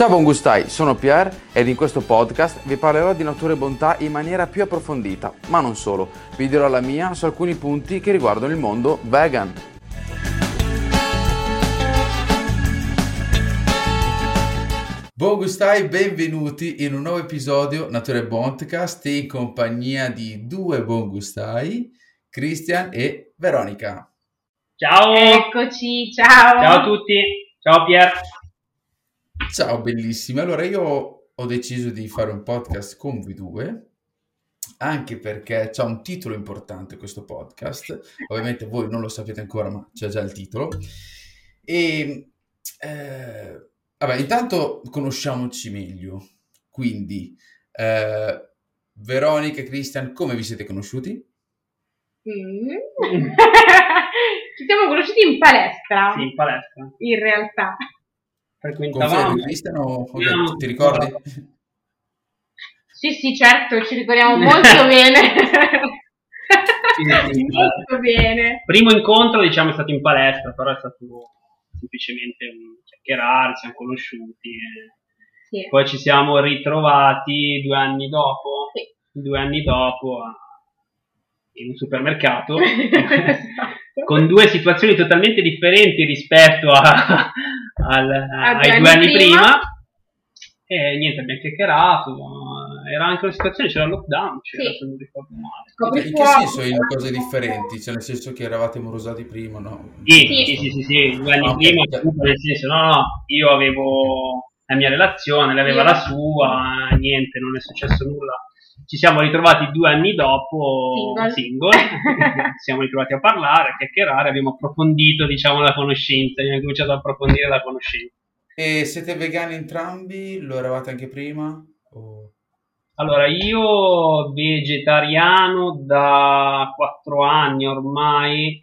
Ciao buon gustai, sono Pierre ed in questo podcast vi parlerò di natura e bontà in maniera più approfondita, ma non solo, vi dirò la mia su alcuni punti che riguardano il mondo vegan. Buon gustai, benvenuti in un nuovo episodio Natura e Bontcast in compagnia di due buon gustai, Christian e Veronica. Ciao! Eccoci, ciao! Ciao a tutti! Ciao Pier! Ciao, bellissimi. Allora, io ho deciso di fare un podcast con voi due, anche perché c'è un titolo importante questo podcast. Ovviamente voi non lo sapete ancora, ma c'è già il titolo. E eh, vabbè, intanto conosciamoci meglio. Quindi, eh, Veronica e Christian, come vi siete conosciuti? Mm. Ci siamo conosciuti in palestra. Sì, in palestra. In realtà. Frequentavamo. Confermi, Christian, o o ti ricordi? Sì, sì, certo, ci ricordiamo molto bene. molto bene. Primo incontro, diciamo, è stato in palestra, però è stato semplicemente un chiacchierare, ci siamo conosciuti. e Sì. Poi ci siamo ritrovati due anni dopo, Sì. due anni dopo in un supermercato. con due situazioni totalmente differenti rispetto a- al- ai due anni prima. E niente, abbiamo chiacchierato. Era anche una situazione, c'era il lockdown, c'era, Sì. se non ricordo male. In che senso in cose differenti? Cioè nel senso che eravate morosati prima, no? Sì, Sì. sì, sì, sì, due anni Ah, prima, nel senso, no, no, io avevo la mia relazione, lei aveva la sua, niente, non è successo nulla. Ci siamo ritrovati due anni dopo, Single. ci siamo ritrovati a parlare, a chiacchierare, abbiamo approfondito, diciamo, la conoscenza, abbiamo cominciato ad approfondire la conoscenza. E siete vegani entrambi? Lo eravate anche prima? O- Allora, io vegetariano da quattro anni ormai,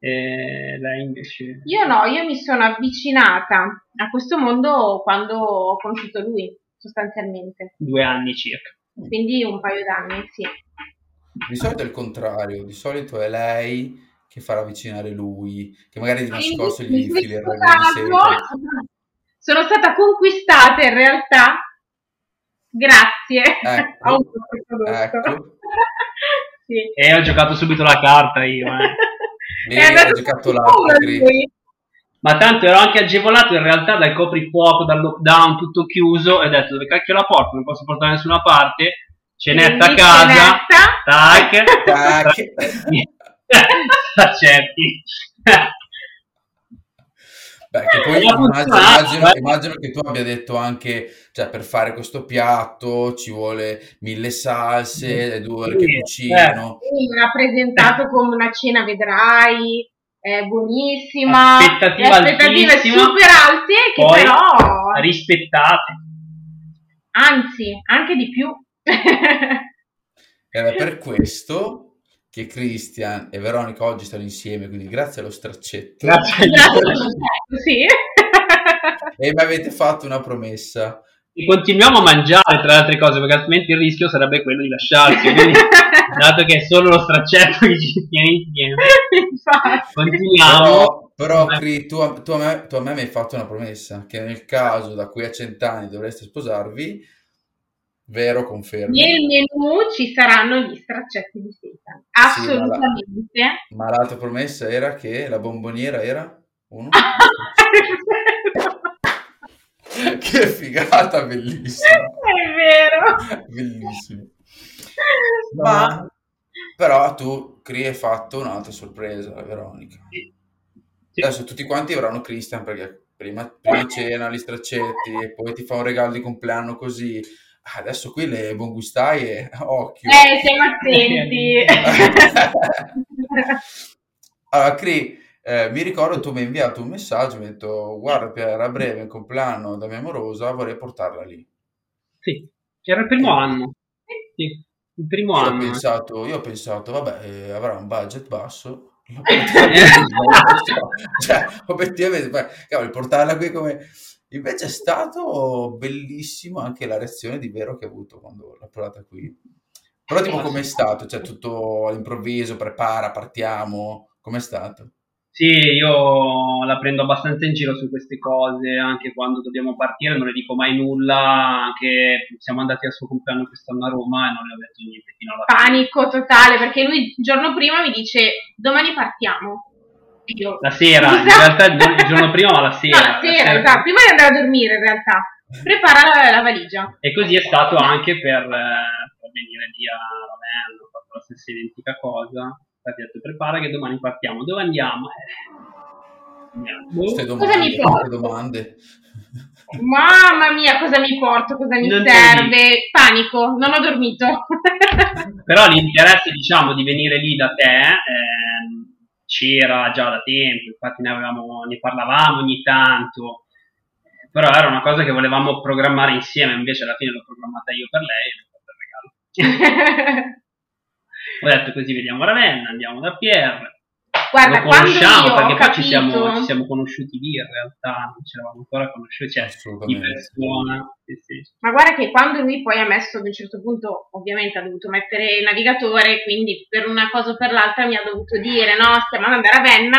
eh, lei invece... Io no, io mi sono avvicinata a questo mondo quando ho conosciuto lui, sostanzialmente. Due anni circa. Quindi un paio d'anni, sì. Di solito è il contrario, di solito è lei che farà avvicinare lui, che magari di nascosto gli in infili il seta. sono stata conquistata in realtà grazie Ecco, a un ecco. sì. E ho giocato subito la carta io, eh. Bene, hai giocato lui. Ma tanto ero anche agevolato in realtà dal coprifuoco, dal lockdown, tutto chiuso, e ho detto dove cacchio la porto, non posso portare da nessuna parte, cenetta a casa, cenetta. tac, Tac. accetti. Beh, che poi Ha immagino, immagino- eh. immagino che tu abbia detto anche, cioè per fare questo piatto ci vuole mille salse, due ore che Sì, cucino. Quindi me l'ha presentato come una cena, vedrai, è buonissima, Aspettative le aspettative super alte che Poi però, rispettate. anzi, anche di più. È per questo che Christian e Veronica oggi stanno insieme, quindi grazie allo straccetto. Grazie. Grazie, sì. E mi avete fatto una promessa. E continuiamo a mangiare tra le altre cose, perché altrimenti il rischio sarebbe quello di lasciarsi. Quindi, dato che è solo lo straccetto che ci tiene insieme, continuiamo. Però, però Cri, tu, a- tu a me, tu a me mi hai fatto una promessa, che nel caso da qui a cent'anni dovreste sposarvi, vero, confermi? Nel menù ci saranno gli straccetti di seta, Sì, ma la- assolutamente. Ma l'altra promessa era che la bomboniera era uno? che figata, bellissima, È vero. bellissimo. Ma però tu, Cri, hai fatto un'altra sorpresa, la Veronica. Sì. Adesso tutti quanti avranno Christian perché prima, prima cena, gli straccetti e poi ti fa un regalo di compleanno così. Ah, Adesso qui le buongustaie, occhio. Eh, siamo attenti. Allora, Cri, eh, mi ricordo tu mi hai inviato un messaggio, mi hai detto guarda per a breve il compleanno da mia amorosa, vorrei portarla lì. Sì, era il primo anno. Sì, il primo Io ho anno. pensato, io ho pensato, vabbè, eh, avrà un budget basso. cioè, obiettivamente, poi, cavolo, portarla qui come... Invece è stato bellissimo anche la reazione di Vero che ha avuto quando l'ha portata qui. Però tipo com'è stato? Cioè tutto all'improvviso, prepara, partiamo, com'è stato? Sì, io la prendo abbastanza in giro su queste cose, anche quando dobbiamo partire non le dico mai nulla, anche siamo andati al suo compleanno quest'anno a Roma e non le ho detto niente fino alla fine. Panico totale, perché lui il giorno prima mi dice domani partiamo. Io, la sera, in realtà il giorno prima ma la sera. No, la sera, esatto, prima di andare a dormire in realtà. Prepara la, la valigia. E così è stato anche per, eh, per venire lì a Ravenna, ho fatto la stessa identica cosa ha detto prepara che domani partiamo. Dove andiamo? Eh, Queste domande, cosa mi porto? domande. Mamma mia, cosa mi porto? Cosa mi non serve? Panico, non ho dormito. Però l'interesse, diciamo, di venire lì da te eh, c'era già da tempo, infatti ne, avevamo, ne parlavamo ogni tanto, però era una cosa che volevamo programmare insieme, invece alla fine l'ho programmata io per lei e ho fatto il regalo. ho detto così vediamo Ravenna, andiamo da Pierre. Guarda, lo conosciamo perché poi capito... ci, siamo, ci siamo, conosciuti lì in realtà, non ci eravamo ancora conosciuti, cioè di persona. Sì, sì. Ma guarda che quando lui poi ha messo ad un certo punto, ovviamente ha dovuto mettere il navigatore, quindi per una cosa o per l'altra mi ha dovuto dire no, stiamo andando a Ravenna.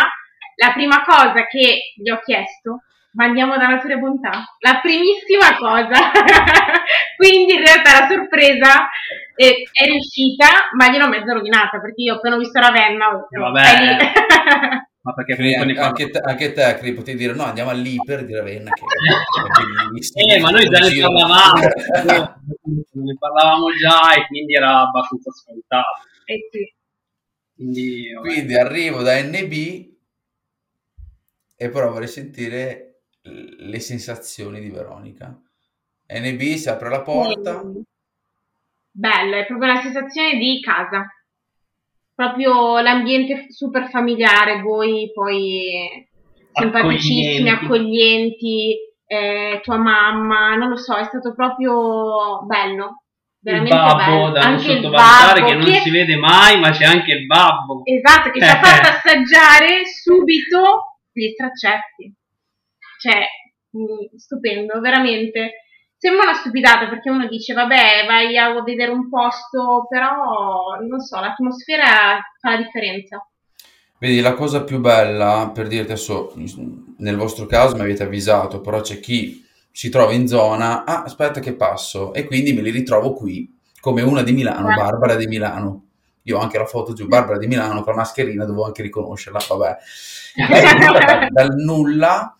La prima cosa che gli ho chiesto ma andiamo da Natura e Bontà. La primissima cosa. Quindi in realtà la sorpresa è, è, riuscita, ma gliel'ho mezzo rovinata perché io appena ho visto Ravenna. Ho eh, vabbè. ma perché anche, anche, te, anche te Cri, potevi dire no andiamo all'Iper di Ravenna che è eh ma noi già ne parlavamo ne parlavamo già e quindi era abbastanza scontato eh sì. quindi, quindi arrivo da NB e però vorrei sentire le sensazioni di Veronica. NB si apre la porta. Bello, è proprio la sensazione di casa. Proprio l'ambiente super familiare, voi poi simpaticissimi, accoglienti, accoglienti eh, tua mamma, non lo so, è stato proprio bello. Veramente il babbo bello. da non sottovalutare che non che... si vede mai, ma c'è anche il babbo. Esatto, che ci ha fatto assaggiare subito gli straccetti cioè, mh, stupendo, veramente. Sembra una stupidata perché uno dice, vabbè, vai a vedere un posto, però, non so, l'atmosfera fa la differenza. Vedi, la cosa più bella, per dirti adesso, nel vostro caso mi avete avvisato, però c'è chi si trova in zona, ah, aspetta che passo, e quindi me li ritrovo qui, come una di Milano, eh. Barbara di Milano. Io ho anche la foto giù, Barbara di Milano con la mascherina, dovevo anche riconoscerla, vabbè. È dal nulla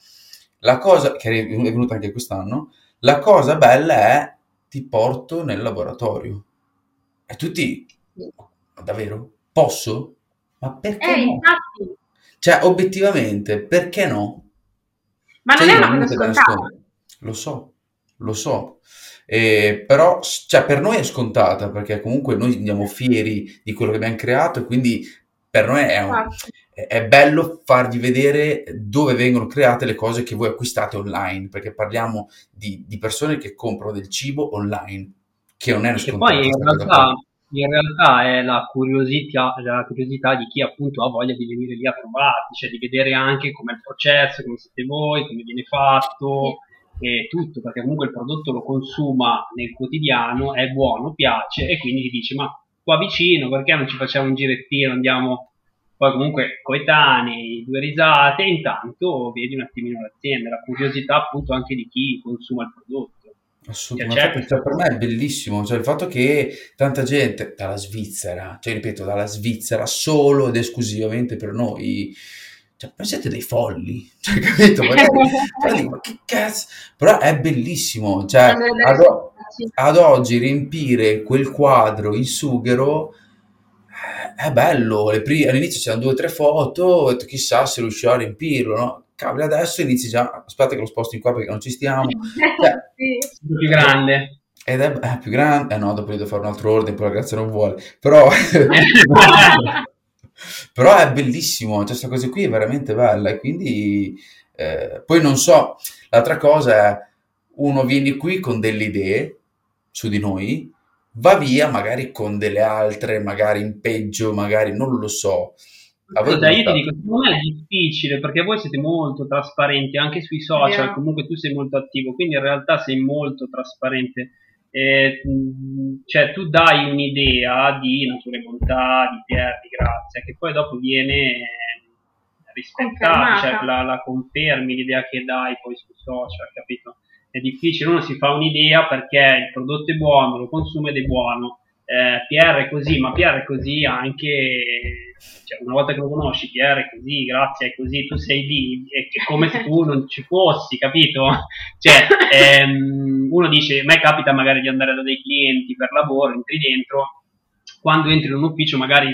la cosa, che è venuta anche quest'anno, la cosa bella è ti porto nel laboratorio. E tutti, davvero? Posso? Ma perché eh, no? Infatti. Cioè, obiettivamente, perché no? Ma cioè, non è una cosa scontata. Lo so, lo so. Eh, però cioè, per noi è scontata perché comunque noi andiamo fieri di quello che abbiamo creato e quindi per noi è, un, è bello fargli vedere dove vengono create le cose che voi acquistate online, perché parliamo di, di persone che comprano del cibo online, che non è una E poi in realtà, in realtà, è la curiosità, la curiosità di chi appunto ha voglia di venire lì a trovarti, cioè di vedere anche com'è il processo, come siete voi, come viene fatto e tutto, perché comunque il prodotto lo consuma nel quotidiano, è buono, piace e quindi ti dice ma qua vicino, perché non ci facciamo un girettino, andiamo poi comunque coetanei, due risate, intanto vedi un attimino l'azienda, la curiosità appunto anche di chi consuma il prodotto. Assolutamente, cioè, per me è bellissimo, cioè il fatto che tanta gente dalla Svizzera, cioè ripeto, dalla Svizzera solo ed esclusivamente per noi, cioè, ma siete dei folli, cioè, capito? Ma, ma che cazzo? Però è bellissimo, cioè, ad, ad oggi riempire quel quadro in sughero è bello, pri- all'inizio c'erano due o tre foto, ho detto chissà se riuscirò a riempirlo, no? Cavolo, adesso inizi già, aspetta che lo sposto in qua perché non ci stiamo. Cioè, sì. più grande. Ed è, è, più grande, eh no, dopo devo fare un altro ordine, poi la grazia non vuole, però... però è bellissimo, cioè questa cosa qui è veramente bella e quindi... Eh, poi non so, l'altra cosa è, uno viene qui con delle idee su di noi, va via magari con delle altre, magari in peggio, magari non lo so. Guarda, io ti dico, secondo me è difficile perché voi siete molto trasparenti anche sui social, yeah. comunque tu sei molto attivo, quindi in realtà sei molto trasparente. Eh, cioè tu dai un'idea di natura e bontà, di Pier, di grazia, che poi dopo viene rispettare, cioè la, la, confermi l'idea che dai poi su social, capito? È difficile, uno si fa un'idea perché il prodotto è buono, lo consumo ed è buono, eh, PR è così, ma PR è così anche, cioè, una volta che lo conosci, PR è così, grazie, è così, tu sei lì, è, come se tu non ci fossi, capito? Cioè, ehm, uno dice, a me capita magari di andare da dei clienti per lavoro, entri dentro, quando entri in un ufficio magari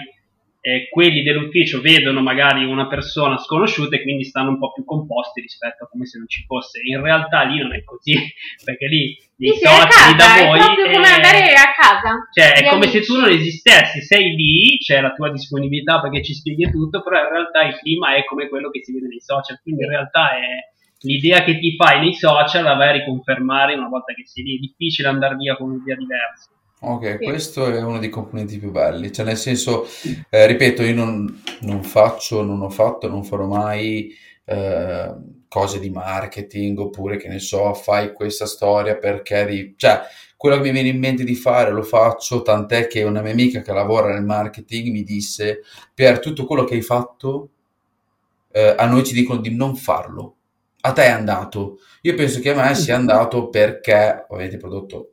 eh, quelli dell'ufficio vedono magari una persona sconosciuta e quindi stanno un po' più composti rispetto a come se non ci fosse. In realtà lì non è così, perché lì nei sì, soci da voi è proprio come andare a casa. Cioè, è come amici. se tu non esistessi, sei lì, c'è la tua disponibilità perché ci spieghi tutto, però in realtà il clima è come quello che si vede nei social, quindi in realtà è l'idea che ti fai nei social la vai a riconfermare una volta che sei lì, è difficile andare via con un'idea diversa. Ok, questo è uno dei componenti più belli, cioè nel senso, eh, ripeto, io non, non faccio, non ho fatto, non farò mai eh, cose di marketing oppure che ne so, fai questa storia perché di... cioè quello che mi viene in mente di fare lo faccio, tant'è che una mia amica che lavora nel marketing mi disse, per tutto quello che hai fatto, eh, a noi ci dicono di non farlo, a te è andato. Io penso che a me sia andato perché ovviamente il prodotto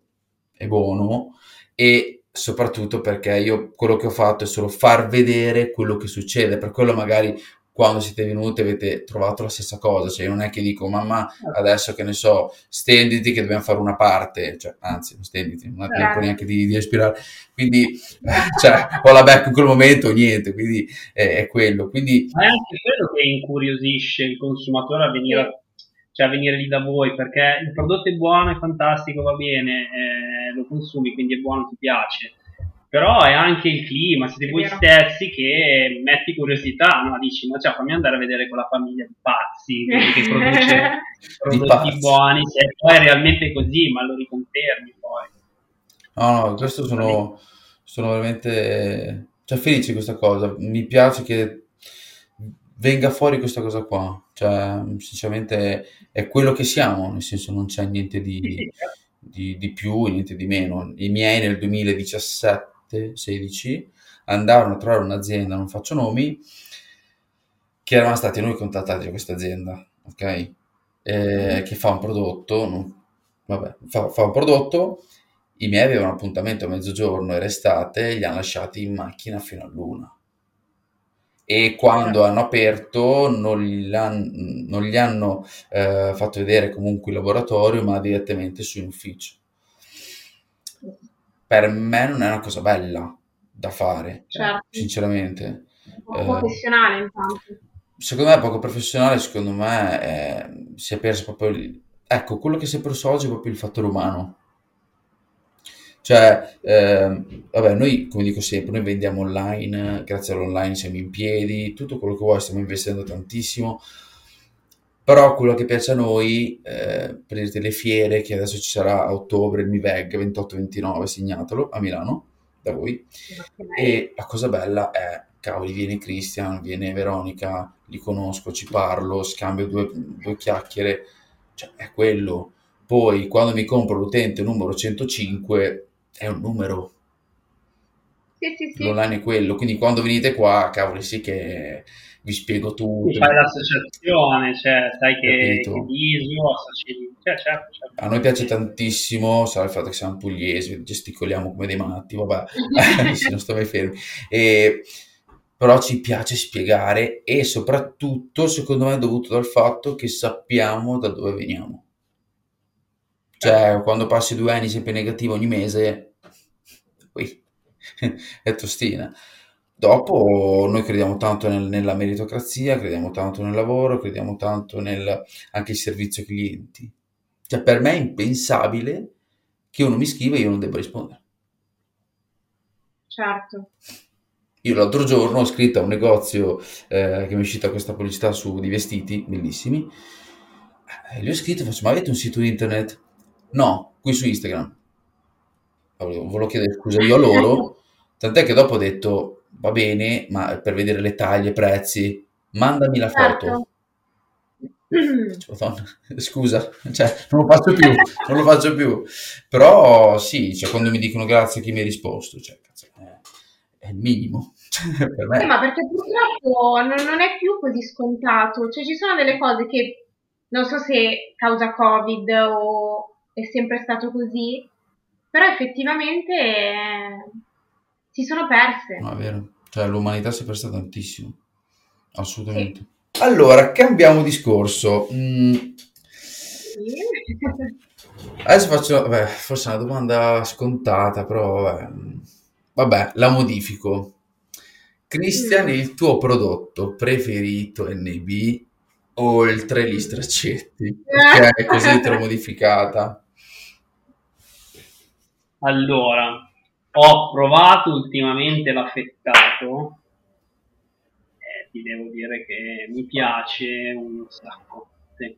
è buono, e soprattutto perché io quello che ho fatto è solo far vedere quello che succede, per quello magari quando siete venuti avete trovato la stessa cosa, cioè non è che dico mamma certo. adesso che ne so, stenditi che dobbiamo fare una parte, cioè anzi stenditi, non ha tempo certo. neanche di, di respirare, quindi cioè, ho la back in quel momento niente, quindi è, è quello. Quindi... Ma è anche quello che incuriosisce il consumatore a venire a cioè venire lì da voi perché il prodotto è buono, è fantastico, va bene, eh, lo consumi, quindi è buono, ti piace. Però è anche il clima, siete voi stessi che metti curiosità, no? Dici, ma cioè, fammi andare a vedere quella famiglia di pazzi che produce prodotti buoni, se poi è realmente così, ma lo riconfermi poi. No, no, questo sono, sono veramente cioè, felice di questa cosa. Mi piace che venga fuori questa cosa qua. Cioè, sinceramente è quello che siamo, nel senso non c'è niente di, di, di più, niente di meno. I miei nel 2017-16 andarono a trovare un'azienda, non faccio nomi, che eravamo stati noi contattati da questa azienda, ok? Eh, che fa un prodotto, non, vabbè, fa, fa un prodotto, i miei avevano appuntamento a mezzogiorno, era estate, li hanno lasciati in macchina fino a luna e quando hanno aperto non gli, non gli hanno eh, fatto vedere comunque il laboratorio ma direttamente su un ufficio per me non è una cosa bella da fare certo. sinceramente. Poco professionale intanto. Secondo me è poco professionale secondo me è, si è perso proprio ecco quello che si è perso oggi è proprio il fattore umano cioè, eh, vabbè, noi, come dico sempre, noi vendiamo online, grazie all'online siamo in piedi, tutto quello che vuoi, stiamo investendo tantissimo, però quello che piace a noi, eh, prendete le fiere, che adesso ci sarà a ottobre il MIVEG 28-29, segnatelo, a Milano, da voi, e la cosa bella è, cavoli, viene Christian, viene Veronica, li conosco, ci parlo, scambio due, due chiacchiere, cioè è quello. Poi quando mi compro l'utente numero 105 è un numero. Sì, sì, sì. L'online è quello, quindi quando venite qua, cavoli, sì che vi spiego tutto. Fai l'associazione, cioè sai che, che ISO, cioè, certo, certo. A noi piace tantissimo, sarà il fatto che siamo pugliesi, gesticoliamo come dei matti, vabbè, se non sto mai fermi. E, però ci piace spiegare e soprattutto, secondo me, è dovuto dal fatto che sappiamo da dove veniamo. Cioè, quando passi due anni sempre negativo ogni mese, poi è tostina. Dopo noi crediamo tanto nel, nella meritocrazia, crediamo tanto nel lavoro, crediamo tanto nel anche il servizio clienti. Cioè, per me è impensabile che uno mi scriva e io non debba rispondere. Certo. Io l'altro giorno ho scritto a un negozio eh, che mi è uscita questa pubblicità su di vestiti bellissimi. E gli ho scritto, faccio, ma avete un sito internet? No, qui su Instagram. Volevo chiedere scusa io a loro, tant'è che dopo ho detto, va bene, ma per vedere le taglie, i prezzi, mandami la foto. Certo. Scusa, cioè, non lo faccio più, non lo faccio più. Però sì, cioè, quando mi dicono grazie a chi mi ha risposto, cioè, cazzo, è, è il minimo. Cioè, per me... Eh, ma perché purtroppo non, non è più così scontato, cioè ci sono delle cose che non so se causa Covid o è sempre stato così, però effettivamente eh, si sono perse. No, è vero. Cioè, l'umanità si è persa tantissimo. Assolutamente. Allora, cambiamo discorso. Mm, Sì. adesso faccio, vabbè, forse è una domanda scontata, però vabbè, vabbè, la modifico. Cristian, Mm. il tuo prodotto preferito NB o il 3 li straccetti? Perché così te l'ho modificata. Allora, ho provato ultimamente l'affettato. Eh, ti devo dire che mi piace un sacco. Sì.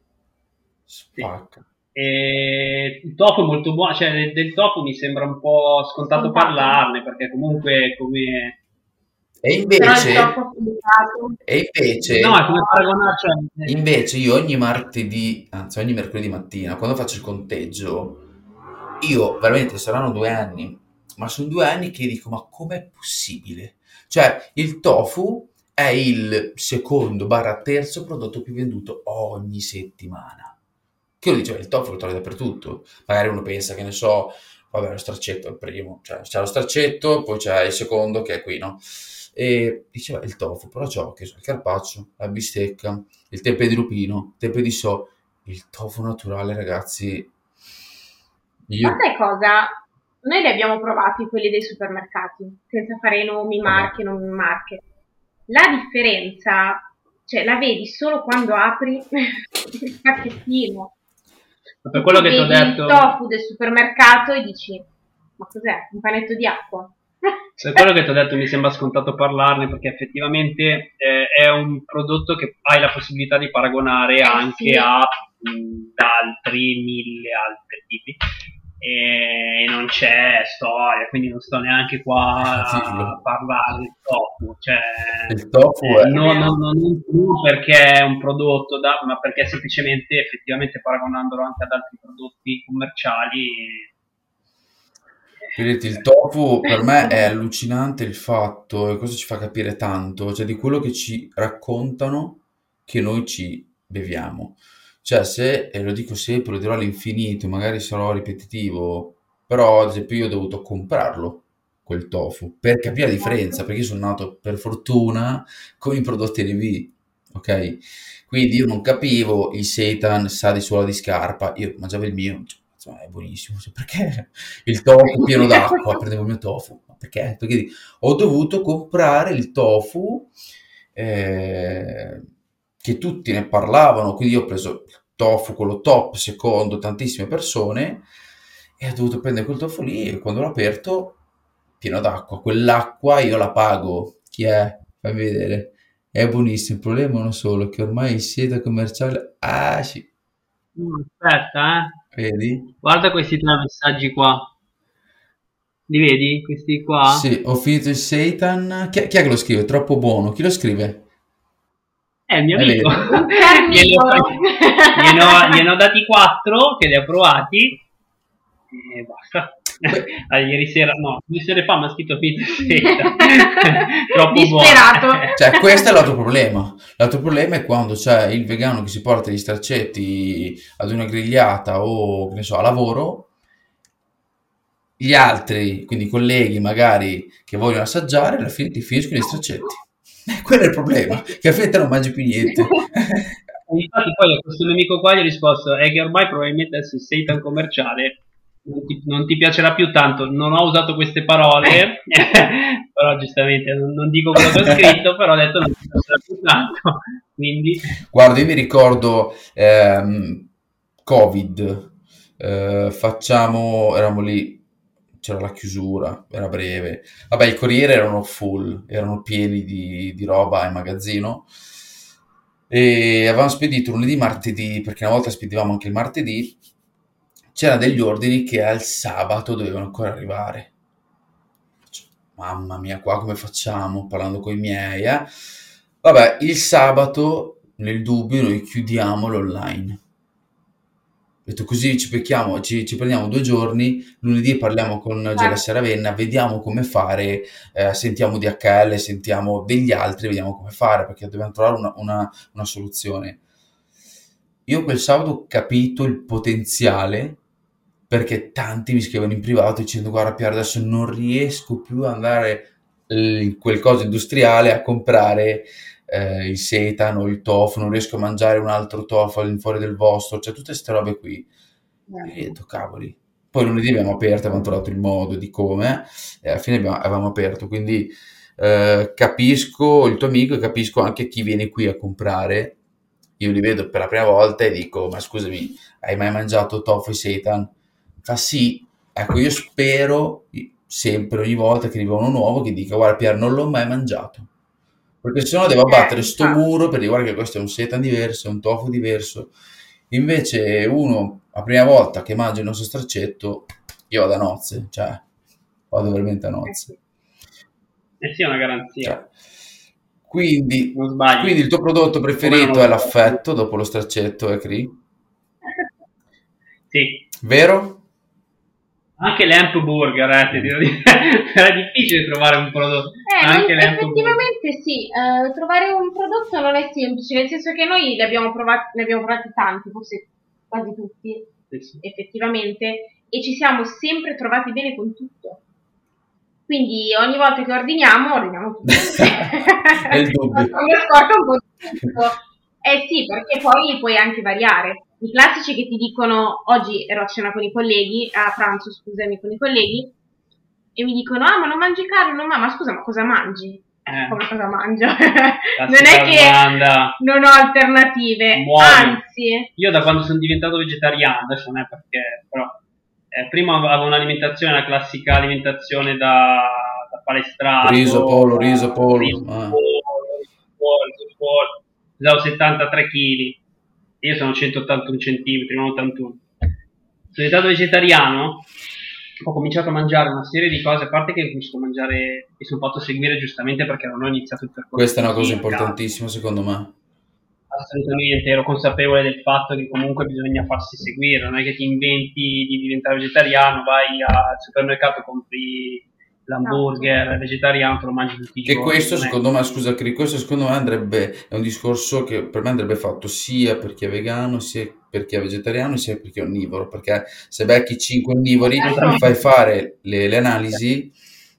Spacca. E il tofu è molto buono, cioè del, del tofu mi sembra un po' scontato parlarne perché comunque come E invece, e invece, no, cioè, invece io ogni martedì, anzi ogni mercoledì mattina, quando faccio il conteggio, io veramente saranno due anni, ma sono due anni che dico, ma com'è possibile? Cioè, il tofu è il secondo barra terzo prodotto più venduto ogni settimana. Che io dicevo, il tofu lo trovi dappertutto. Magari uno pensa che ne so, vabbè, lo straccetto è il primo, cioè c'è lo straccetto, poi c'è il secondo che è qui, no? E diceva il tofu, però c'ho che so, il carpaccio, la bistecca, il tempe di lupino, il tempe di so, il tofu naturale, ragazzi. Io Ma sai cosa? Noi li abbiamo provati quelli dei supermercati, senza fare nomi, marche, non marche. La differenza, cioè, la vedi solo quando apri il pacchettino. per quello che ti ho detto, il tofu del supermercato e dici, ma cos'è? Un panetto di acqua? per quello che ti ho detto mi sembra scontato parlarne perché effettivamente eh, è un prodotto che hai la possibilità di paragonare Eh, anche sì. a mh, altri mille altri tipi e non c'è storia, quindi non sto neanche qua a Dillo. parlare del tofu, cioè il tofu Eh, è... no, no, no, non non perché è un prodotto, da- ma perché semplicemente effettivamente paragonandolo anche ad altri prodotti commerciali. Vedete, il tofu per me è allucinante il fatto, e questo ci fa capire tanto, cioè di quello che ci raccontano che noi ci beviamo. Cioè, se, e lo dico sempre, lo dirò all'infinito, magari sarò ripetitivo, però ad esempio io ho dovuto comprarlo, quel tofu, per capire la differenza, perché io sono nato per fortuna con i prodotti NV, ok? Quindi io non capivo il seitan sa di suola di scarpa, io mangiavo il mio, cioè, è buonissimo, cioè, perché il tofu pieno d'acqua, prendevo il mio tofu, ma perché? Perché ho dovuto comprare il tofu eh, che tutti ne parlavano, quindi io ho preso il tofu, quello top, secondo tantissime persone, e ho dovuto prendere quel tofu lì e quando l'ho aperto, pieno d'acqua, quell'acqua io la pago, chi è? Fammi vedere. È buonissimo, il problema è uno solo, che ormai il seta commerciale... Ah, sì, Aspetta, eh. vedi? Guarda questi tre messaggi qua. Li vedi? Questi qua? Sì, ho finito il seitan. Chi, chi è che lo scrive? Troppo buono. Chi lo scrive? È il mio amico. gliene, ho, gliene ho dati quattro che li ha provati e basta. Ah, ieri sera, no, due sere fa mi ha scritto Peter Seta. Troppo Disperato. buono. Cioè, questo è l'altro problema. L'altro problema è quando c'è il vegano che si porta gli straccetti ad una grigliata o, che ne so, a lavoro, gli altri, quindi i colleghi magari che vogliono assaggiare, alla fine ti finiscono gli straccetti. Eh, quello è il problema, che fine te non mangi più niente. Infatti poi a questo mio amico qua gli ho risposto è che ormai probabilmente adesso il Satan commerciale non ti, non ti piacerà più tanto, non ho usato queste parole, però giustamente non, non dico quello che ho scritto, però ho detto non ti piacerà più tanto, quindi Guarda, io mi ricordo ehm, Covid, eh, facciamo, eravamo lì, c'era la chiusura, era breve. Vabbè, i corrieri erano full, erano pieni di, di roba in magazzino e avevamo spedito lunedì, martedì, perché una volta spedivamo anche il martedì, c'erano degli ordini che al sabato dovevano ancora arrivare. Faccio, Mamma mia, qua come facciamo? Parlando con i miei, eh? Vabbè, il sabato, nel dubbio, noi chiudiamo l'online. Detto così ci becchiamo, ci, ci prendiamo due giorni, lunedì parliamo con Gelessa Ravenna, vediamo come fare, eh, sentiamo DHL, sentiamo degli altri, vediamo come fare, perché dobbiamo trovare una, una, una soluzione. Io quel sabato ho capito il potenziale perché tanti mi scrivono in privato dicendo guarda Pier adesso non riesco più ad andare in quel coso industriale a comprare eh, il setan o il tofu, non riesco a mangiare un altro tofu all'infuori del vostro, cioè tutte queste robe qui. E ho detto, cavoli. Poi lunedì abbiamo aperto, abbiamo trovato il modo di come, e alla fine abbiamo, avevamo aperto, quindi eh, capisco il tuo amico e capisco anche chi viene qui a comprare. Io li vedo per la prima volta e dico, ma scusami, hai mai mangiato tofu e seitan? Fa sì, ecco, io spero sempre, ogni volta che arriva uno nuovo, che dica, guarda Pier, non l'ho mai mangiato perché sennò devo abbattere sto muro per dire guarda che questo è un setan diverso, è un tofu diverso. Invece uno, la prima volta che mangia il nostro straccetto, io vado a nozze, cioè vado veramente a nozze. Eh sì, è una garanzia. Cioè, quindi, quindi, il tuo prodotto preferito è l'affetto dopo lo straccetto, è Cri? Sì. Vero? Anche l'Amp Burger, eh, ti devo dire. era difficile trovare un prodotto. Eh, Anche effettivamente sì, uh, trovare un prodotto non è semplice, nel senso che noi li abbiamo provati, ne abbiamo provati tanti, forse quasi tutti, sì, sì. effettivamente, e ci siamo sempre trovati bene con tutto. Quindi ogni volta che ordiniamo, ordiniamo tutto. è il dubbio. Mi ascolta un po' tutto. Eh sì, perché poi puoi anche variare i classici che ti dicono oggi ero a cena con i colleghi, a pranzo scusami con i colleghi, e mi dicono ah ma non mangi carne, no, ma, ma scusa ma cosa mangi? Eh. Come cosa mangio? non è che domanda. non ho alternative, Muoio. anzi. Io da quando sono diventato vegetariano, adesso non è perché, però eh, prima avevo un'alimentazione, la classica alimentazione da, da palestrato. Riso, pollo, riso, pollo. Riso, pollo, ah. riso, pollo, riso, pollo. Pesavo 73 kg io sono 181 cm, non 81. Sono diventato vegetariano, ho cominciato a mangiare una serie di cose, a parte che ho cominciato a mangiare, mi sono fatto seguire giustamente perché non ho iniziato il percorso. Questa è una cosa importantissima secondo me. Assolutamente, ero consapevole del fatto che comunque bisogna farsi seguire, non è che ti inventi di diventare vegetariano, vai al supermercato, compri l'hamburger no. vegetariano te lo mangi tutti i che giorni. questo secondo me, scusa questo secondo me andrebbe, è un discorso che per me andrebbe fatto sia per chi è vegano, sia per chi è vegetariano, sia per chi è onnivoro, perché se becchi 5 onnivori, esatto. fai fare le, le, analisi,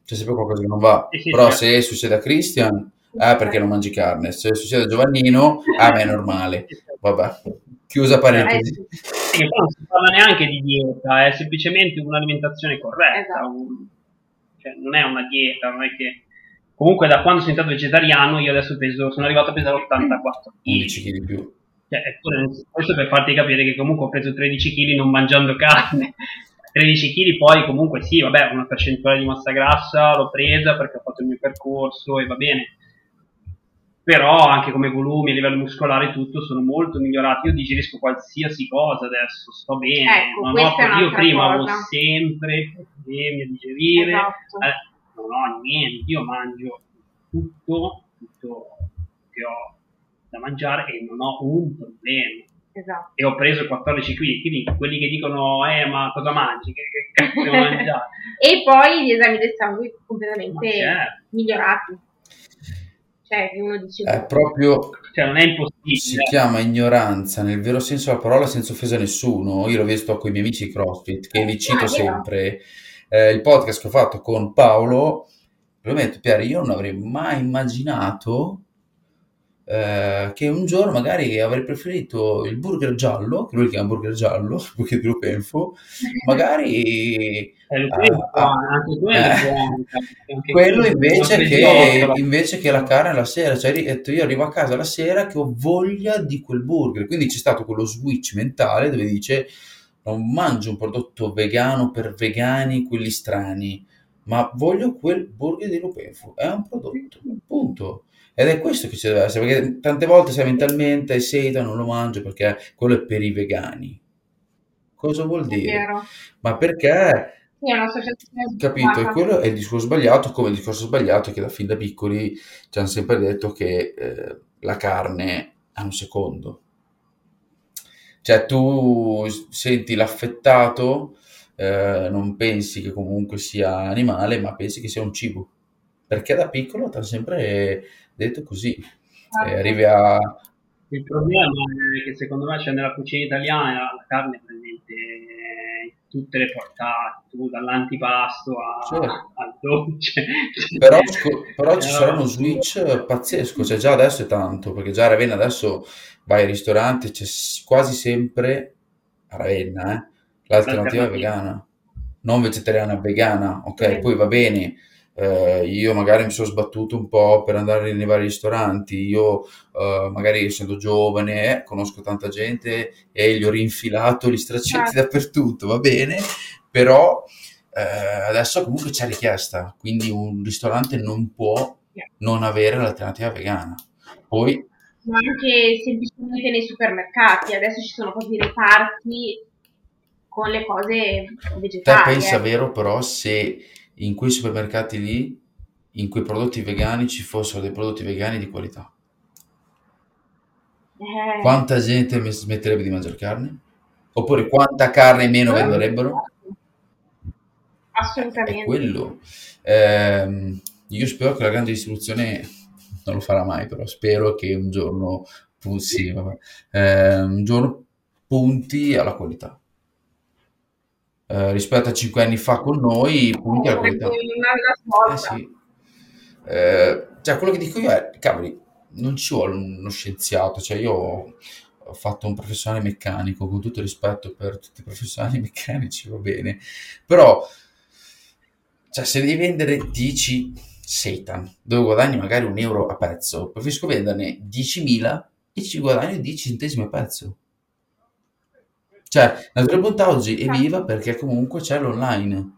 c'è sempre qualcosa che non va. Sì, sì, Però certo. se succede a Christian, eh, perché non mangi carne, se succede a Giovannino, ah, beh, è normale. Vabbè, chiusa parentesi. Eh, non si parla neanche di dieta, è semplicemente un'alimentazione corretta, esatto. un cioè non è una dieta, non è che... Comunque da quando sono diventato vegetariano io adesso peso, sono arrivato a pesare 84 kg. 11 kg più. Cioè, questo per farti capire che comunque ho preso 13 kg non mangiando carne. 13 kg poi comunque sì, vabbè, una percentuale di massa grassa l'ho presa perché ho fatto il mio percorso e va bene. Però anche come volumi, a livello muscolare tutto sono molto migliorati. Io digerisco qualsiasi cosa adesso, sto bene. Ecco, ho, io prima cosa. avevo sempre problemi a digerire, esatto. eh, non ho niente, io mangio tutto, tutto che ho da mangiare e non ho un problema. Esatto. E ho preso 14 kg, quindi quelli che dicono, eh, ma cosa mangi? Che, che cazzo devo mangiare? e poi gli esami del sangue completamente certo. migliorati. Cioè, uno dice... È proprio... Cioè, non è impossibile. Si chiama ignoranza, nel vero senso della parola, senza offesa a nessuno. Io l'ho visto con i miei amici CrossFit, che li cito ah, sempre eh, il podcast che ho fatto con Paolo, prometto Pier, io non avrei mai immaginato eh, che un giorno magari avrei preferito il burger giallo, che lui chiama burger giallo, perché te lo penso, magari... Eh, ah, anche quello, eh, quello invece, che, invece che la carne la sera, cioè io arrivo a casa la sera che ho voglia di quel burger, quindi c'è stato quello switch mentale dove dice non mangio un prodotto vegano per vegani, quelli strani, ma voglio quel burger di Lupenfu, è un prodotto, punto. Ed è questo che ci deve essere, perché tante volte sei mentalmente seta, non lo mangio perché quello è per i vegani. Cosa vuol dire? Ma perché sì, è Capito, e quello è il discorso sbagliato, come il discorso sbagliato è che da fin da piccoli ci hanno sempre detto che eh, la carne ha un secondo Cioè tu senti l'affettato, eh, non pensi che comunque sia animale, ma pensi che sia un cibo. Perché da piccolo ti hanno sempre detto così. Certo. E arrivi a... Il problema è che secondo me c'è nella cucina italiana la carne è presente in tutte le portate, tu dall'antipasto a- Certo. al dolce. Però, però ci Eh, sarà uno switch pazzesco, cioè già adesso è tanto, perché già a Ravenna adesso vai al ristorante, c'è quasi sempre a Ravenna, eh, l'alternativa vegana, non vegetariana, vegana, ok? Poi va bene, eh, io magari mi sono sbattuto un po' per andare nei vari ristoranti, io eh, magari essendo giovane eh, conosco tanta gente e gli ho rinfilato gli straccetti Certo. dappertutto, va bene, però eh, adesso comunque c'è richiesta, quindi un ristorante non può non avere l'alternativa vegana. Poi ma anche semplicemente nei supermercati. Adesso ci sono proprio i reparti con le cose te vegetali. pensa eh. vero però se in quei supermercati lì, in quei prodotti vegani ci fossero dei prodotti vegani di qualità? Eh, Quanta gente mi smetterebbe di mangiare carne? Oppure quanta carne meno eh, venderebbero? È Assolutamente. quello. Ehm, io spero che la grande distribuzione non lo farà mai, però spero che un giorno, sì, vabbè, eh, un giorno punti alla qualità. Eh, rispetto a cinque anni fa con noi, punti alla qualità. Eh sì. Eh, cioè, quello che dico io è, cavoli, non ci vuole uno scienziato, cioè io ho ho fatto un professionale meccanico, con tutto il rispetto per tutti i professionali meccanici, va bene, però, cioè, se devi vendere 10 Satan, dove guadagni magari un euro a pezzo, preferisco venderne 10.000 e ci guadagno 10 centesimi a pezzo. Cioè, Natura Bontà oggi è viva perché comunque c'è l'online.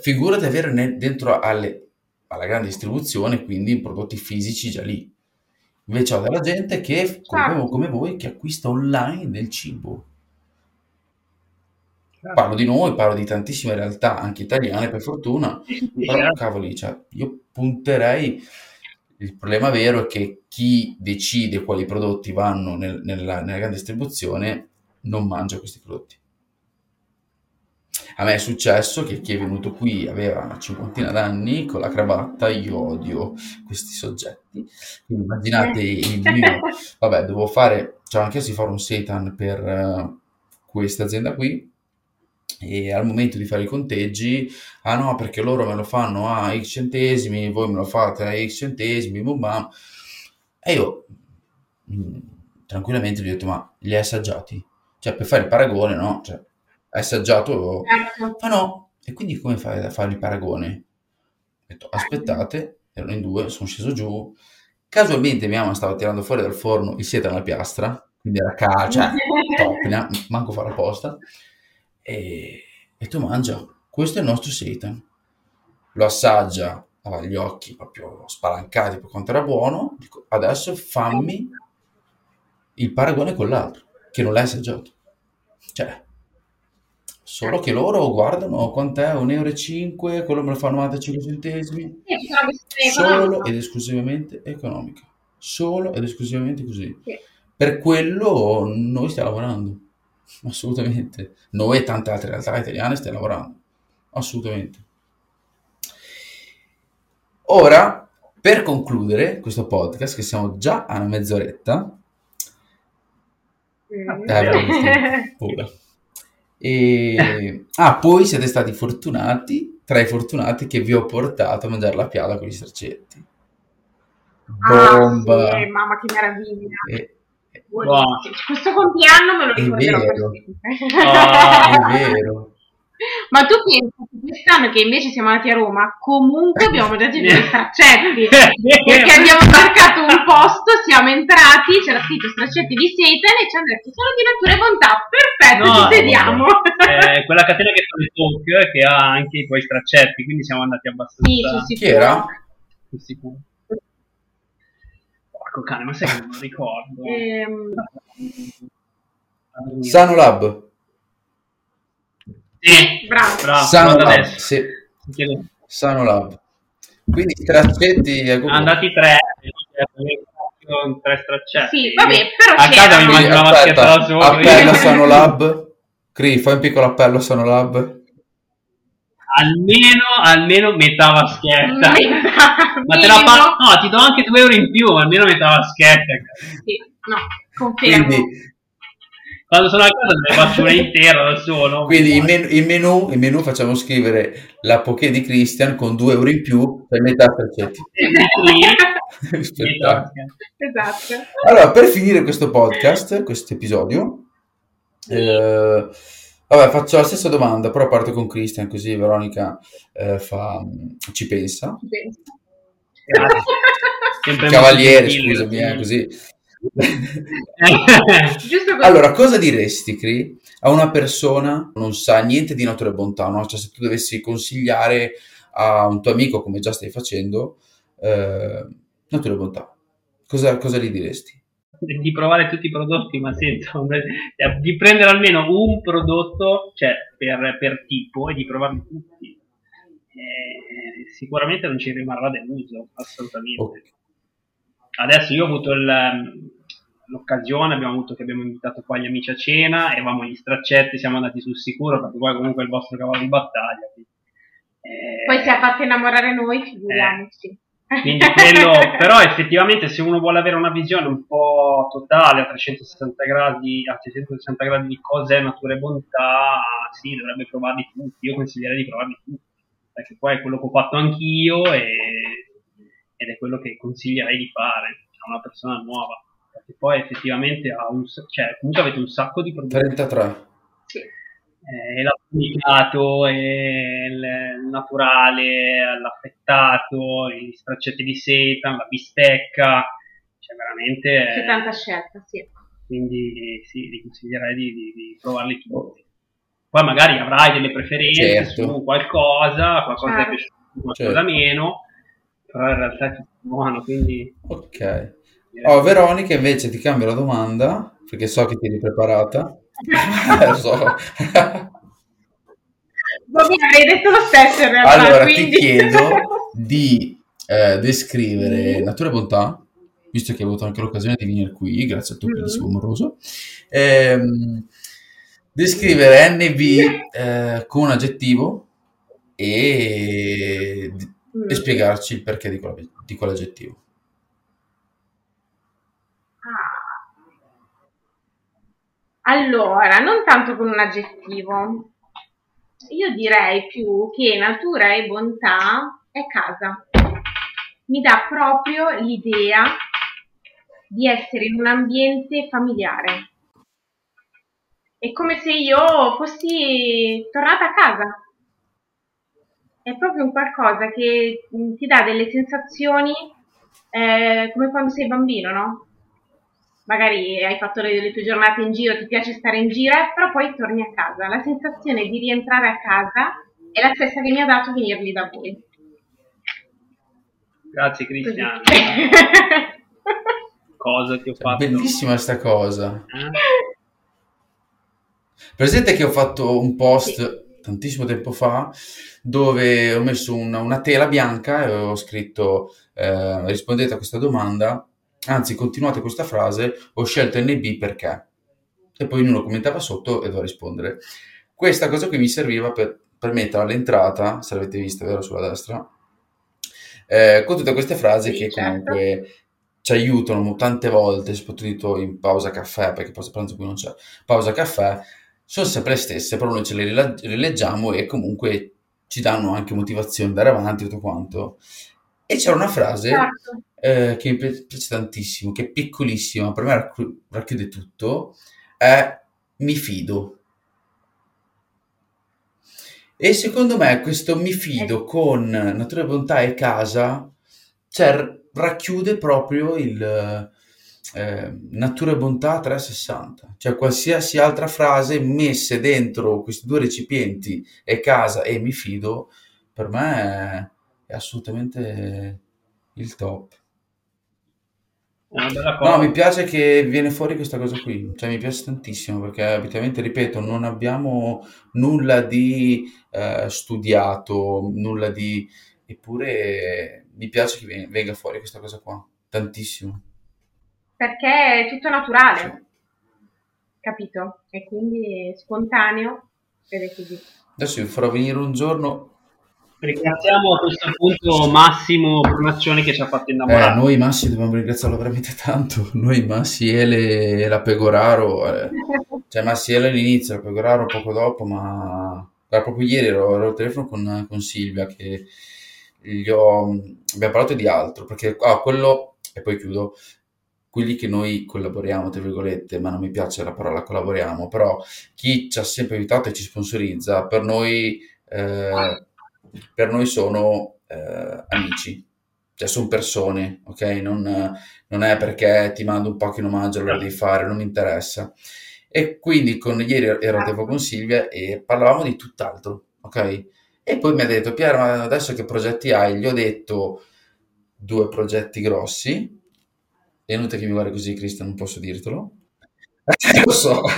Figurati avere ne- dentro alle- alla grande distribuzione, quindi prodotti fisici già lì. Invece ho della gente che, come, Certo. come voi, che acquista online del cibo. Certo. Parlo di noi, parlo di tantissime realtà, anche italiane per fortuna, però cavoli, cioè, io punterei, il problema vero è che chi decide quali prodotti vanno nel- nella, nella grande distribuzione non mangia questi prodotti. A me è successo che chi è venuto qui aveva una cinquantina d'anni con la cravatta, io odio questi soggetti, quindi immaginate il mio, vabbè, dovevo fare, cioè anche se fare un seitan per eh, questa azienda qui, e al momento di fare i conteggi, ah no, perché loro me lo fanno a X centesimi, voi me lo fate a X centesimi, bum bam. E io mm, tranquillamente gli ho detto, ma li hai assaggiati? Cioè, per fare il paragone, no? Cioè, hai assaggiato? Certo. Ma no. E quindi come fai a fare il paragone? Ho detto, aspettate, erano in due, sono sceso giù. Casualmente mia mamma stava tirando fuori dal forno il seta alla piastra, quindi era ca- cioè, top, manco fare apposta. E, e tu mangia, questo è il nostro seitan. Lo assaggia, aveva gli occhi proprio spalancati per quanto era buono. Dico, adesso fammi il paragone con l'altro, che non l'hai assaggiato. Cioè, solo che loro guardano quant'è, 1,5 euro, quello me lo fanno 95 centesimi. Solo ed esclusivamente economica. Solo ed esclusivamente così. Sì. Per quello noi stiamo lavorando, assolutamente. Noi e tante altre realtà italiane stiamo lavorando, assolutamente. Ora, per concludere questo podcast, che siamo già a una mezz'oretta, Mm. eh. E... Ah, poi siete stati fortunati, tra i fortunati che vi ho portato a mangiare la piada con gli straccetti. Ah, Bomba! sì, mamma che meraviglia. E- Buono. Questo compleanno me lo È ricorderò per vero. sempre. Ah. È vero. Ma tu pensi che quest'anno che invece siamo andati a Roma, comunque abbiamo mangiato i due straccetti. Perché abbiamo cercato un posto, siamo entrati, c'era scritto straccetti di seitan e ci hanno detto sono di natura e bontà. Perfetto, No, ci sediamo. Eh, quella catena che fa le talk che ha anche i tuoi straccetti, quindi siamo andati abbastanza Sì, Chi sicuro. era? sul sicuro. Porco cane, ma sai che non lo ricordo. Ehm, Sanolab. Sì, bravo. bravo, Sanolab, guarda adesso. sì. Chiedo- Sanolab. Quindi straccetti Andati tre. con tre straccetti. Sì, vabbè, però A casa mi mangio vaschetta da solo. appello a Sanolab. Cri, fai un piccolo appello a Sanolab. Almeno, almeno metà vaschetta. Ma te la Minimo. pa- no, ti do anche 2 euro in più, almeno metà vaschetta. Sì, no, confermo. Quindi, Quando sono a casa me ne faccio una intera da solo. quindi in, men- in menù, in menù facciamo scrivere la poké di Christian con 2 euro in più per metà. Spettacolo. esatto. Allora, per finire questo podcast, questo episodio, eh, vabbè, faccio la stessa domanda, però parto con Christian, così Veronica eh, fa- ci pensa. Grazie. Cavaliere, scusami, eh, così. Allora, cosa diresti, Cri, a una persona che non sa niente di natura e bontà, no? Cioè, se tu dovessi consigliare a un tuo amico, come già stai facendo, eh, natura e bontà, cosa, cosa gli diresti? di provare tutti i prodotti, ma senza cioè, di prendere almeno un prodotto cioè, per, per tipo e di provarli tutti. Eh, sicuramente non ci rimarrà deluso, assolutamente. Adesso io ho avuto il- l'occasione, abbiamo avuto che abbiamo invitato qua gli amici a cena, eravamo gli straccetti, siamo andati sul sicuro perché poi comunque è il vostro cavallo di battaglia. eh, Poi si è fatto innamorare noi, figuriamoci. Quindi quello, però effettivamente se uno vuole avere una visione un po' totale a 360 gradi, a 360 gradi di cos'è natura e bontà, sì, dovrebbe provarli tutti. Io consiglierei di provarli tutti, perché poi è quello che ho fatto anch'io e, ed è quello che consiglierei di fare a una persona nuova. Perché poi effettivamente ha un, cioè, comunque avete un sacco di prodotti 33. Sì. Eh, l'applicato, eh, il naturale, l'affettato, gli straccetti di seitan, la bistecca, cioè veramente... C'è eh, tanta scelta, sì. quindi sì, vi consiglierei di, di- di provarli tutti. Poi magari avrai delle preferenze Certo. su qualcosa, qualcosa ti è Certo. piaciuto, qualcosa Certo. meno, però in realtà è tutto buono, quindi... Ok. Oh, Veronica, invece ti cambio la domanda, perché so che ti eri preparata. Eh, so. Bobby avrei detto lo stesso in realtà, Allora, quindi... ti chiedo di eh, descrivere natura e bontà, visto che hai avuto anche l'occasione di venire qui, grazie al tuo Mhm. bellissimo amoroso. Ehm, descrivere NB eh, con un aggettivo e, Mm. e spiegarci il perché di, quella- di quell'aggettivo. Ah. Allora, non tanto con un aggettivo. Io direi più che natura e bontà è casa. Mi dà proprio l'idea di essere in un ambiente familiare. È come se io fossi tornata a casa. È proprio un qualcosa che ti dà delle sensazioni eh, come quando sei bambino, no? Magari hai fatto le, le tue giornate in giro, ti piace stare in giro, però poi torni a casa. La sensazione di rientrare a casa è la stessa che mi ha dato venirli da voi. Grazie. Cristiano, cosa che ho fatto. Bellissima sta cosa. Eh? Presente che ho fatto un post tantissimo tempo fa dove ho messo una, una tela bianca e ho scritto eh, rispondete a questa domanda, anzi continuate questa frase, ho scelto NB perché? E poi ognuno commentava sotto e dovevo rispondere. Questa cosa qui mi serviva per, per mettere all'entrata, se l'avete vista, vero, sulla destra, eh, con tutte queste frasi Sì, che certo. comunque ci aiutano tante volte, soprattutto in pausa caffè, perché pausa pranzo qui non c'è, pausa caffè, sono sempre le stesse, però noi ce le rileggiamo e comunque ci danno anche motivazione andare avanti, tutto quanto. E c'era una frase Esatto. eh, che mi pi- piace tantissimo, che è piccolissima, per me racchi- racchiude tutto, è mi fido. E secondo me questo mi fido con natura e bontà e casa, cioè racchiude proprio il eh, natura e bontà 360, cioè qualsiasi altra frase messe dentro questi due recipienti e casa e mi fido, per me è, assolutamente il top. No, mi piace che viene fuori questa cosa qui, cioè mi piace tantissimo perché abitualmente, ripeto, non abbiamo nulla di eh, studiato, nulla di... eppure mi piace che ven- venga fuori questa cosa qua, tantissimo. perché è tutto naturale, capito? E quindi è spontaneo ed è così. Adesso vi farò venire un giorno Ringraziamo a questo punto Massimo Brunaccioni che ci ha fatto Eh, innamorare. noi Massi dobbiamo ringraziarlo veramente tanto. Noi Massi, Ele e la Pegoraro. eh, Cioè Massi Ele all'inizio, la Pegoraro poco dopo, ma era proprio ieri ero, ero al telefono con, con Silvia che gli ho... abbiamo parlato di altro, perché ah, quello, e poi chiudo, quelli che noi collaboriamo, tra virgolette, ma non mi piace la parola collaboriamo, però chi ci ha sempre aiutato e ci sponsorizza, per noi, eh, per noi sono eh, amici, cioè sono persone, ok? Non, non è perché ti mando un po' in omaggio, allora devi fare, non mi interessa. E quindi con, ieri ero a tempo con Silvia e parlavamo di tutt'altro, ok? E poi mi ha detto, Piero, ma adesso che progetti hai? Gli ho detto due progetti grossi. È inutile che mi guardi così, Cristian, non posso dirtelo. lo so, lo so,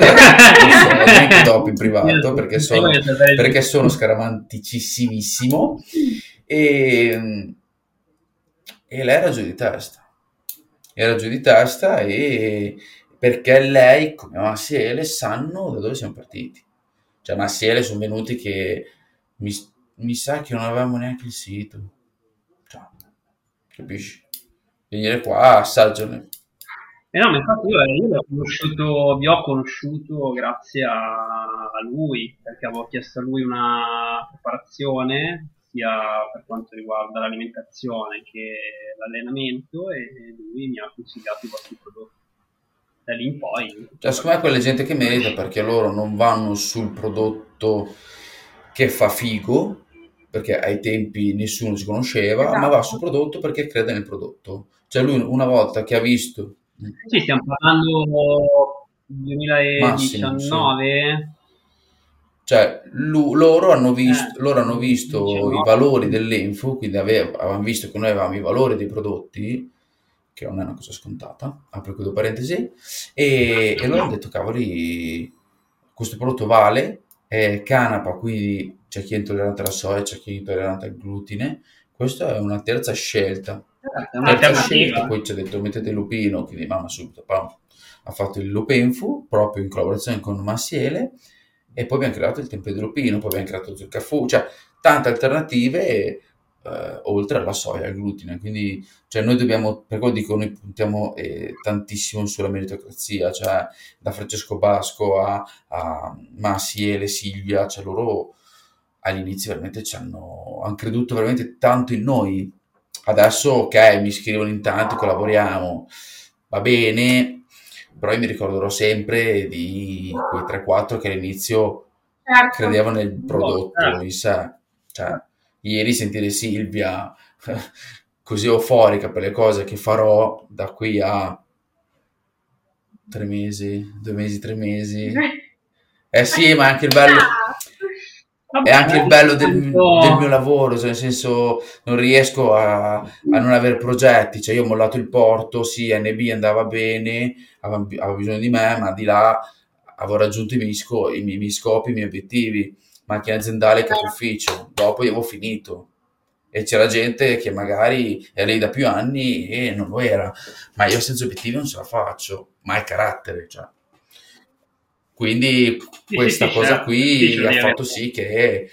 neanche dopo in privato perché sono, perché sono scaramanticissimissimo e, e lei era giù di testa. Era giù di testa e perché lei, come Massiele, sanno da dove siamo partiti. Cioè, Massiele sono venuti che mi, mi sa che non avevamo neanche il sito. Cioè, capisci? Venire qua, assaggiano. Eh no, ma infatti io, io l'ho conosciuto, vi ho conosciuto grazie a, a lui, perché avevo chiesto a lui una preparazione sia per quanto riguarda l'alimentazione che l'allenamento e lui mi ha consigliato i vostri prodotti. Da lì in poi. Cioè, secondo me quella gente che merita perché loro non vanno sul prodotto che fa figo, perché ai tempi nessuno si conosceva, Esatto. ma va sul prodotto perché crede nel prodotto. Cioè lui una volta che ha visto... Sì, stiamo parlando Massimo, 2019. Cioè, lu- loro hanno visto, Eh, loro hanno visto diciamo. i valori dell'Enfo, quindi ave- avevano visto che noi avevamo i valori dei prodotti, che non è una cosa scontata, apro chiudo parentesi, e, e loro hanno detto, cavoli, questo prodotto vale, è canapa, quindi c'è chi è intollerante alla soia, c'è chi è intollerante al glutine, questa è una terza scelta. Un'alternativa. scelta, poi ci ha detto mettete lupino, quindi mamma subito, pam, ha fatto il Lupenfu, proprio in collaborazione con Massiele, e poi abbiamo creato il Tempio di Lupino, poi abbiamo creato Zuccafu, cioè tante alternative eh, oltre alla soia e al glutine. Quindi cioè, noi dobbiamo, per quello dico, noi puntiamo eh, tantissimo sulla meritocrazia, cioè da Francesco Basco a, a Massiele, Silvia, cioè loro all'inizio veramente ci hanno, hanno creduto veramente tanto in noi. Adesso, ok, mi scrivono in tanti, collaboriamo, va bene, però io mi ricorderò sempre di quei 3-4 che all'inizio Certo. credevano nel prodotto certo. in sé. Cioè, ieri sentire Silvia così euforica per le cose che farò da qui a tre mesi, due mesi, tre mesi. Eh sì, ma anche il bello, è anche il bello del, del mio lavoro, cioè nel senso non riesco a, a non avere progetti, cioè io ho mollato il porto, sì, NB andava bene, aveva, aveva bisogno di me, ma di là avevo raggiunto i miei, sco- i miei, i miei scopi, i miei obiettivi, macchina aziendale, capo ufficio, dopo io avevo finito. E c'era gente che magari è lì da più anni e non lo era, ma io senza obiettivi non ce la faccio, ma è carattere, cioè. Quindi questa cosa certo. qui ha fatto sì che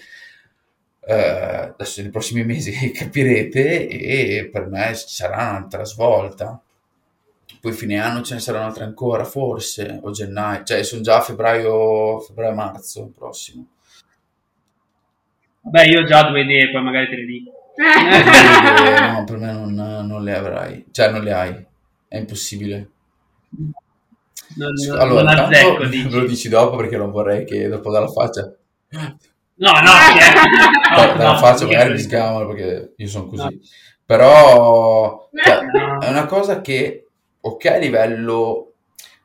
eh, adesso nei prossimi mesi capirete e per me ci sarà un'altra svolta. Poi fine anno ce ne sarà un'altra ancora, forse, o gennaio, cioè sono già a febbraio, febbraio-marzo prossimo. Vabbè, io già due idee, poi magari te le dico. Quindi, no, per me non, non le avrai, cioè non le hai, è impossibile. Non, non, Allora, non azzecco, dici. lo dici dopo perché non vorrei che dopo dalla faccia, No, no, cioè, da- no, dalla no, faccia magari mi sgamano perché io sono così. Però cioè, No. è una cosa che, ok, a livello,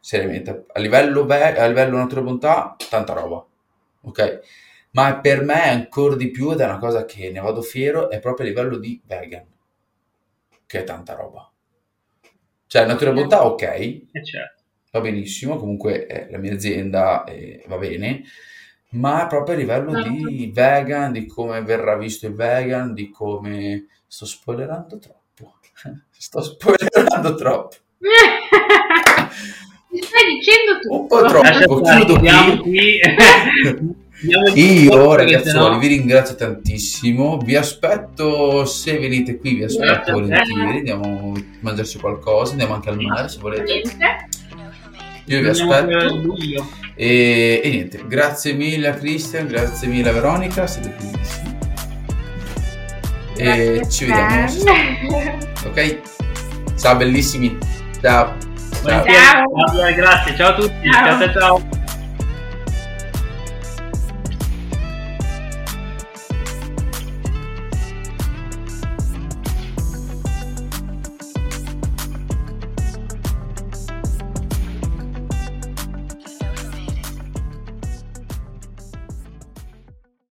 seriamente, a livello, ve- a livello natura e bontà, tanta roba, ok? Ma per me ancora di più, ed è una cosa che ne vado fiero, è proprio a livello di vegan, che è tanta roba. Cioè, natura e bontà, ok, Eh, certo. Va benissimo, comunque è la mia azienda e va bene, ma proprio a livello di vegan, di come verrà visto il vegan, di come sto spoilerando troppo. Sto spoilerando troppo. Mi stai dicendo tu. Un po' troppo, chiudo qui. Io ragazzi vi ringrazio tantissimo, vi aspetto se venite qui, vi aspetto volentieri, andiamo a mangiarci qualcosa, andiamo anche al mare se volete. Io vi aspetto. E, e niente, grazie mille a Christian, grazie mille a Veronica, siete bellissimi. E ci vediamo. Ok? Ciao bellissimi. Ciao. Ciao. ciao. Grazie, ciao a tutti. ciao. ciao. ciao.